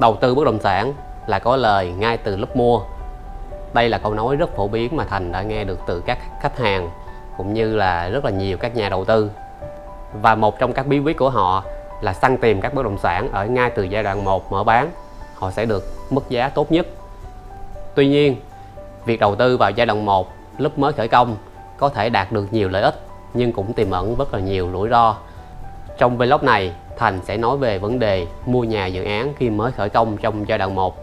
đầu tư bất động sản là có lời ngay từ lúc mua. Đây là câu nói rất phổ biến mà thành đã nghe được từ các khách hàng cũng như là rất là nhiều các nhà đầu tư. Và một trong các bí quyết của họ là săn tìm các bất động sản ở ngay từ giai đoạn 1 mở bán, họ sẽ được mức giá tốt nhất. Tuy nhiên, việc đầu tư vào giai đoạn 1 lúc mới khởi công có thể đạt được nhiều lợi ích nhưng cũng tiềm ẩn rất là nhiều rủi ro. Trong vlog này Thành sẽ nói về vấn đề mua nhà dự án khi mới khởi công trong giai đoạn 1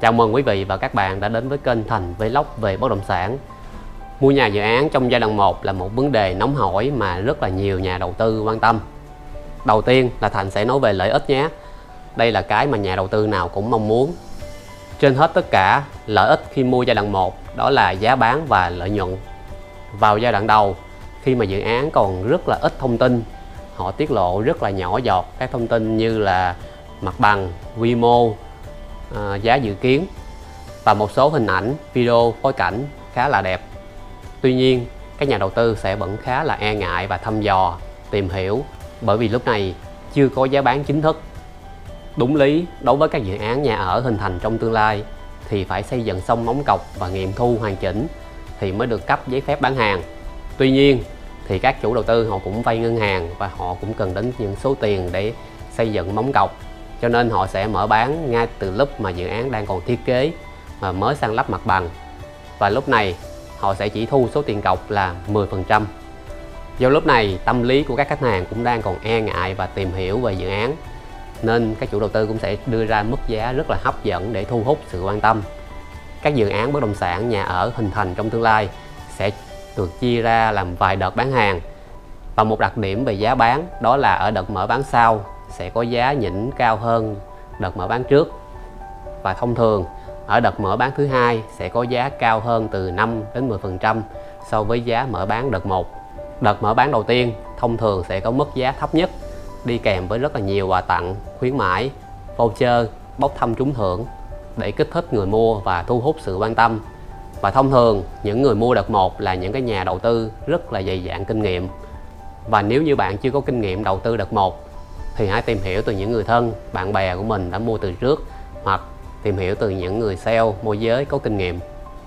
Chào mừng quý vị và các bạn đã đến với kênh Thành Vlog về bất động sản. Mua nhà dự án trong giai đoạn 1 là một vấn đề nóng hổi mà rất là nhiều nhà đầu tư quan tâm. Đầu tiên là Thành sẽ nói về lợi ích nhé. Đây là cái mà nhà đầu tư nào cũng mong muốn. Trên hết tất cả, lợi ích khi mua giai đoạn 1 đó là giá bán và lợi nhuận. Vào giai đoạn đầu, khi mà dự án còn rất là ít thông tin, họ tiết lộ rất là nhỏ giọt các thông tin như là mặt bằng, quy mô, à, giá dự kiến và một số hình ảnh, video, phối cảnh khá là đẹp. Tuy nhiên, các nhà đầu tư sẽ vẫn khá là e ngại và thăm dò, tìm hiểu bởi vì lúc này chưa có giá bán chính thức. Đúng lý, đối với các dự án nhà ở hình thành trong tương lai thì phải xây dựng xong móng cọc và nghiệm thu hoàn chỉnh thì mới được cấp giấy phép bán hàng. Tuy nhiên, thì các chủ đầu tư họ cũng vay ngân hàng và họ cũng cần đến những số tiền để xây dựng móng cọc. Cho nên họ sẽ mở bán ngay từ lúc mà dự án đang còn thiết kế mà mới sang lắp mặt bằng. Và lúc này, họ sẽ chỉ thu số tiền cọc là 10% do lúc này, tâm lý của các khách hàng cũng đang còn e ngại và tìm hiểu về dự án nên các chủ đầu tư cũng sẽ đưa ra mức giá rất là hấp dẫn để thu hút sự quan tâm. Các dự án bất động sản, nhà ở hình thành trong tương lai sẽ được chia ra làm vài đợt bán hàng. Và một đặc điểm về giá bán đó là ở đợt mở bán sau sẽ có giá nhỉnh cao hơn đợt mở bán trước. Và thông thường, ở đợt mở bán thứ hai sẽ có giá cao hơn từ 5 đến 10% so với giá mở bán đợt 1. Đợt mở bán đầu tiên thông thường sẽ có mức giá thấp nhất đi kèm với rất là nhiều quà tặng, khuyến mãi, voucher, bốc thăm trúng thưởng để kích thích người mua và thu hút sự quan tâm. Và thông thường những người mua đợt 1 là những cái nhà đầu tư rất là dày dạn kinh nghiệm. Và nếu như bạn chưa có kinh nghiệm đầu tư đợt 1 thì hãy tìm hiểu từ những người thân, bạn bè của mình đã mua từ trước hoặc tìm hiểu từ những người sale, môi giới có kinh nghiệm.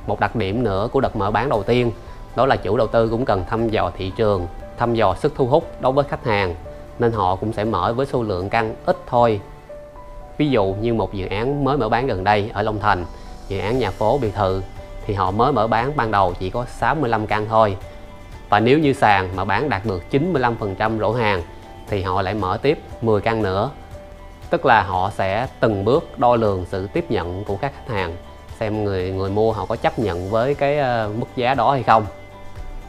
Một đặc điểm nữa của đợt mở bán đầu tiên đó là chủ đầu tư cũng cần thăm dò thị trường, thăm dò sức thu hút đối với khách hàng nên họ cũng sẽ mở với số lượng căn ít thôi. Ví dụ như một dự án mới mở bán gần đây ở Long Thành, dự án nhà phố biệt thự thì họ mới mở bán ban đầu chỉ có 65 căn thôi. Và nếu như sàn mà bán đạt được 95% rổ hàng thì họ lại mở tiếp 10 căn nữa tức là họ sẽ từng bước đo lường sự tiếp nhận của các khách hàng xem người người mua họ có chấp nhận với cái ờ, mức giá đó hay không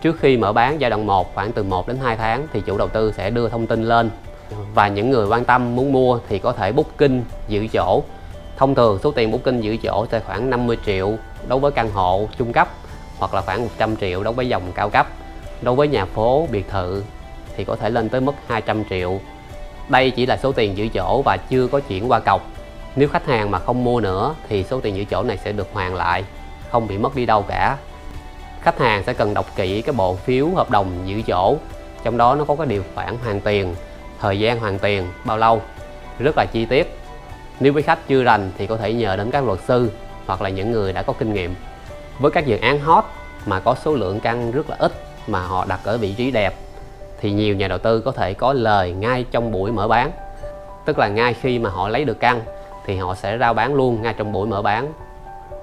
trước khi mở bán giai đoạn 1 khoảng từ 1 đến 2 tháng, thì chủ đầu tư sẽ đưa thông tin lên. Và những người quan tâm muốn mua thì có thể booking giữ chỗ. Thông thường số tiền booking giữ chỗ sẽ khoảng 50 triệu đối với căn hộ trung cấp, hoặc là khoảng 100 triệu đối với dòng cao cấp. Đối với nhà phố biệt thự thì có thể lên tới mức 200 triệu. Đây chỉ là số tiền giữ chỗ và chưa có chuyển qua cọc. Nếu khách hàng mà không mua nữa thì số tiền giữ chỗ này sẽ được hoàn lại, không bị mất đi đâu cả khách hàng sẽ cần đọc kỹ cái bộ phiếu hợp đồng giữ chỗ trong đó nó có cái điều khoản hoàn tiền, thời gian hoàn tiền, bao lâu. Rất là chi tiết. Nếu quý khách chưa rành thì có thể nhờ đến các luật sư hoặc là những người đã có kinh nghiệm. Với các dự án hot mà có số lượng căn rất là ít mà họ đặt ở vị trí đẹp, thì nhiều nhà đầu tư có thể có lời ngay trong buổi mở bán. Tức là ngay khi mà họ lấy được căn thì họ sẽ rao bán luôn ngay trong buổi mở bán.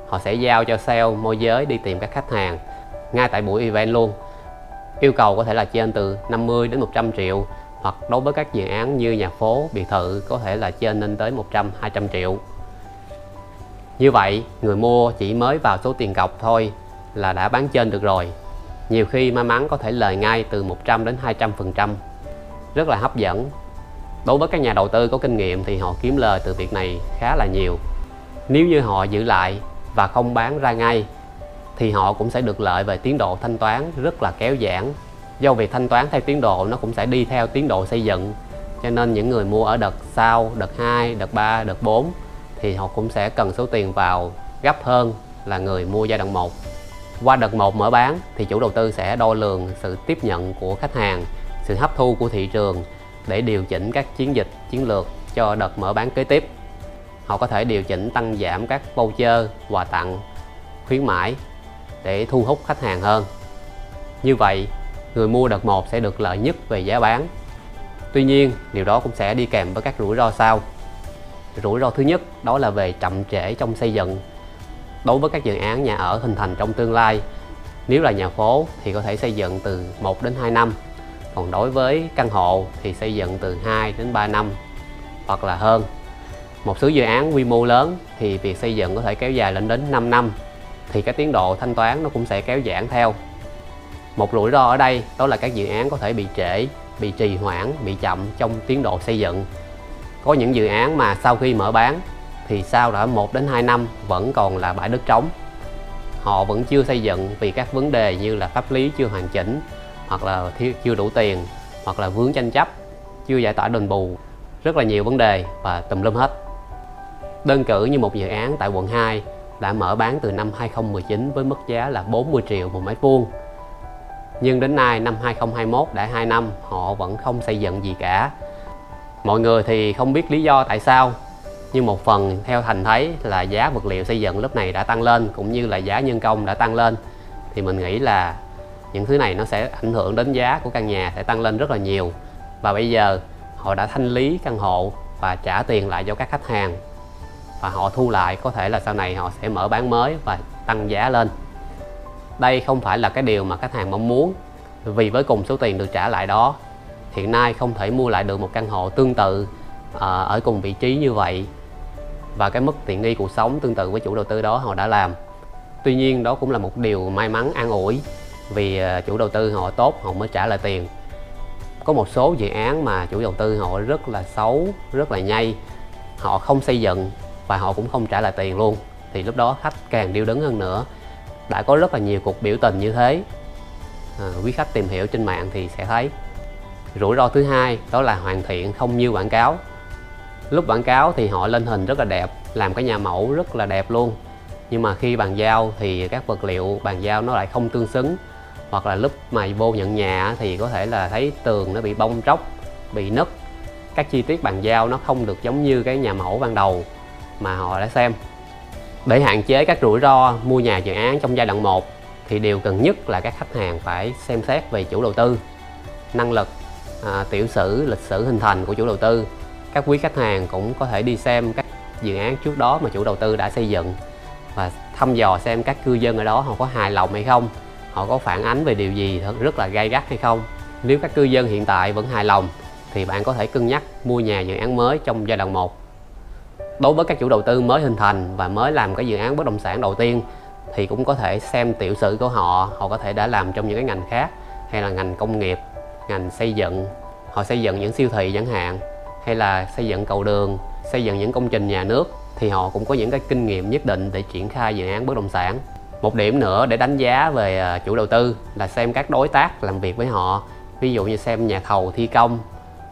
Họ sẽ giao cho sale môi giới đi tìm các khách hàng ngay tại buổi event luôn. Yêu cầu có thể là trên từ 50 đến 100 triệu hoặc đối với các dự án như nhà phố, biệt thự có thể là trên lên tới 100, 200 triệu. Như vậy người mua chỉ mới vào số tiền cọc thôi là đã bán trên được rồi. Nhiều khi may mắn có thể lời ngay từ 100 đến 200 phần trăm. Rất là hấp dẫn. Đối với các nhà đầu tư có kinh nghiệm thì họ kiếm lời từ việc này khá là nhiều. Nếu như họ giữ lại và không bán ra ngay thì họ cũng sẽ được lợi về tiến độ thanh toán rất là kéo giãn. Do việc thanh toán theo tiến độ nó cũng sẽ đi theo tiến độ xây dựng. Cho nên những người mua ở đợt sau, đợt 2, đợt 3, đợt 4 thì họ cũng sẽ cần số tiền vào gấp hơn là người mua giai đoạn 1 qua đợt 1 mở bán thì chủ đầu tư sẽ đo lường sự tiếp nhận của khách hàng sự hấp thu của thị trường để điều chỉnh các chiến dịch chiến lược cho đợt mở bán kế tiếp. Họ có thể điều chỉnh tăng giảm các voucher quà tặng khuyến mãi để thu hút khách hàng hơn. Như vậy, người mua đợt 1 sẽ được lợi nhất về giá bán. Tuy nhiên, điều đó cũng sẽ đi kèm với các rủi ro sau. Rủi ro thứ nhất, đó là về chậm trễ trong xây dựng. Đối với các dự án nhà ở hình thành trong tương lai, nếu là nhà phố thì có thể xây dựng từ 1 đến 2 năm. Còn đối với căn hộ thì xây dựng từ 2 đến 3 năm hoặc là hơn. Một số dự án quy mô lớn thì việc xây dựng có thể kéo dài lên đến 5 năm thì cái tiến độ thanh toán nó cũng sẽ kéo giãn theo. Một rủi ro ở đây đó là các dự án có thể bị trễ bị trì hoãn bị chậm trong tiến độ xây dựng. Có những dự án mà sau khi mở bán thì sau đã 1 đến 2 năm vẫn còn là bãi đất trống. Họ vẫn chưa xây dựng vì các vấn đề như là pháp lý chưa hoàn chỉnh hoặc là thiếu, chưa đủ tiền hoặc là vướng tranh chấp chưa giải tỏa đền bù. Rất là nhiều vấn đề và tùm lum hết. Đơn cử như một dự án tại quận 2 đã mở bán từ năm 2019 với mức giá là 40 triệu một mét vuông. Nhưng đến nay, năm 2021 đã 2 năm, họ vẫn không xây dựng gì cả. Mọi người thì không biết lý do tại sao, nhưng một phần theo thành thấy là giá vật liệu xây dựng lúc này đã tăng lên, cũng như là giá nhân công đã tăng lên. Thì mình nghĩ là những thứ này nó sẽ ảnh hưởng đến giá của căn nhà sẽ tăng lên rất là nhiều. Và bây giờ họ đã thanh lý căn hộ và trả tiền lại cho các khách hàng và họ thu lại có thể là sau này họ sẽ mở bán mới và tăng giá lên. Đây không phải là cái điều mà khách hàng mong muốn vì với cùng số tiền được trả lại đó hiện nay không thể mua lại được một căn hộ tương tự à, ở cùng vị trí như vậy. Và cái mức tiện nghi cuộc sống tương tự với chủ đầu tư đó họ đã làm. Tuy nhiên đó cũng là một điều may mắn an ủi vì à, chủ đầu tư họ tốt họ mới trả lại tiền. Có một số dự án mà chủ đầu tư họ rất là xấu rất là nhây họ không xây dựng và họ cũng không trả lại tiền luôn. Thì lúc đó khách càng điêu đứng hơn nữa. Đã có rất là nhiều cuộc biểu tình như thế. À, quý khách tìm hiểu trên mạng thì sẽ thấy. Rủi ro thứ hai đó là hoàn thiện không như quảng cáo. Lúc quảng cáo thì họ lên hình rất là đẹp làm cái nhà mẫu rất là đẹp luôn. Nhưng mà khi bàn giao thì các vật liệu bàn giao nó lại không tương xứng. Hoặc là lúc mà vô nhận nhà thì có thể là thấy tường nó bị bong tróc bị nứt. Các chi tiết bàn giao nó không được giống như cái nhà mẫu ban đầu mà họ đã xem. Để hạn chế các rủi ro mua nhà dự án trong giai đoạn 1 thì điều cần nhất là các khách hàng phải xem xét về chủ đầu tư năng lực à, tiểu sử lịch sử hình thành của chủ đầu tư. Các quý khách hàng cũng có thể đi xem các dự án trước đó mà chủ đầu tư đã xây dựng và thăm dò xem các cư dân ở đó họ có hài lòng hay không họ có phản ánh về điều gì rất là gay gắt hay không. Nếu các cư dân hiện tại vẫn hài lòng thì bạn có thể cân nhắc mua nhà dự án mới trong giai đoạn 1 đối với các chủ đầu tư mới hình thành và mới làm cái dự án bất động sản đầu tiên, thì cũng có thể xem tiểu sử của họ họ có thể đã làm trong những cái ngành khác, hay là ngành công nghiệp, ngành xây dựng. Họ xây dựng những siêu thị chẳng hạn, hay là xây dựng cầu đường, xây dựng những công trình nhà nước, thì họ cũng có những cái kinh nghiệm nhất định để triển khai dự án bất động sản. Một điểm nữa để đánh giá về à, chủ đầu tư là xem các đối tác làm việc với họ, ví dụ như xem nhà thầu thi công,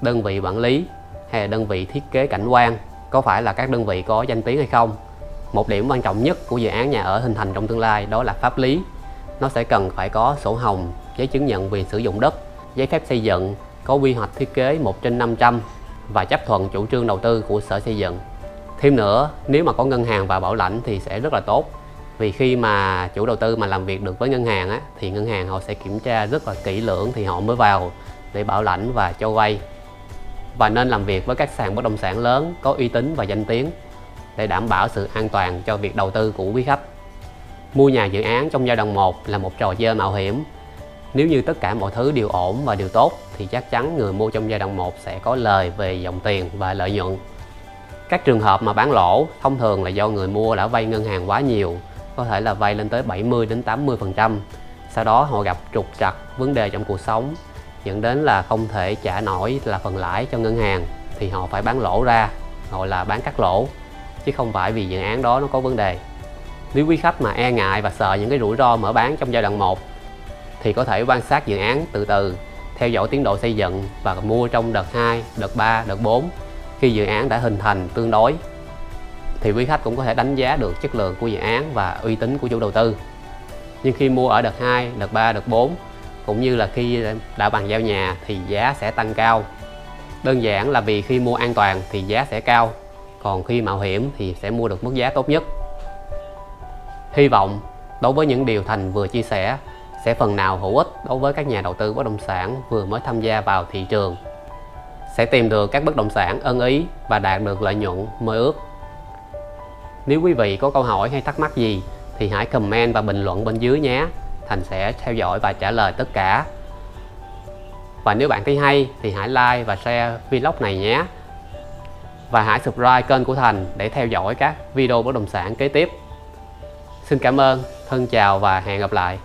đơn vị quản lý, hay là đơn vị thiết kế cảnh quan có phải là các đơn vị có danh tiếng hay không? Một điểm quan trọng nhất của dự án nhà ở hình thành trong tương lai đó là pháp lý. Nó sẽ cần phải có sổ hồng giấy chứng nhận quyền sử dụng đất giấy phép xây dựng có quy hoạch thiết kế 1 trên 500 và chấp thuận chủ trương đầu tư của sở xây dựng. Thêm nữa nếu mà có ngân hàng và bảo lãnh thì sẽ rất là tốt. Vì khi mà chủ đầu tư mà làm việc được với ngân hàng á, thì ngân hàng họ sẽ kiểm tra rất là kỹ lưỡng thì họ mới vào để bảo lãnh và cho vay và nên làm việc với các sàn bất động sản lớn có uy tín và danh tiếng để đảm bảo sự an toàn cho việc đầu tư của quý khách. Mua nhà dự án trong giai đoạn 1 là một trò chơi mạo hiểm. Nếu như tất cả mọi thứ đều ổn và đều tốt thì chắc chắn người mua trong giai đoạn 1 sẽ có lời về dòng tiền và lợi nhuận. Các trường hợp mà bán lỗ thông thường là do người mua đã vay ngân hàng quá nhiều, có thể là vay lên tới 70 đến 80%. Sau đó họ gặp trục trặc vấn đề trong cuộc sống dẫn đến là không thể trả nổi là phần lãi cho ngân hàng thì họ phải bán lỗ ra gọi là bán cắt lỗ chứ không phải vì dự án đó nó có vấn đề. Nếu quý khách mà e ngại và sợ những cái rủi ro mở bán trong giai đoạn 1 thì có thể quan sát dự án từ từ theo dõi tiến độ xây dựng và mua trong đợt 2, đợt 3, đợt 4 khi dự án đã hình thành tương đối. Thì quý khách cũng có thể đánh giá được chất lượng của dự án và uy tín của chủ đầu tư. Nhưng khi mua ở đợt 2, đợt 3, đợt 4 cũng như là khi đã bàn giao nhà thì giá sẽ tăng cao. Đơn giản là vì khi mua an toàn thì giá sẽ cao, còn khi mạo hiểm thì sẽ mua được mức giá tốt nhất. Hy vọng đối với những điều thành vừa chia sẻ sẽ phần nào hữu ích đối với các nhà đầu tư bất động sản vừa mới tham gia vào thị trường. Sẽ tìm được các bất động sản ưng ý và đạt được lợi nhuận mơ ước. Nếu quý vị có câu hỏi hay thắc mắc gì thì hãy comment và bình luận bên dưới nhé. Thành sẽ theo dõi và trả lời tất cả. Và nếu bạn thấy hay thì hãy like và share vlog này nhé. Và hãy subscribe kênh của Thành để theo dõi các video bất động sản kế tiếp. Xin cảm ơn, thân chào và hẹn gặp lại.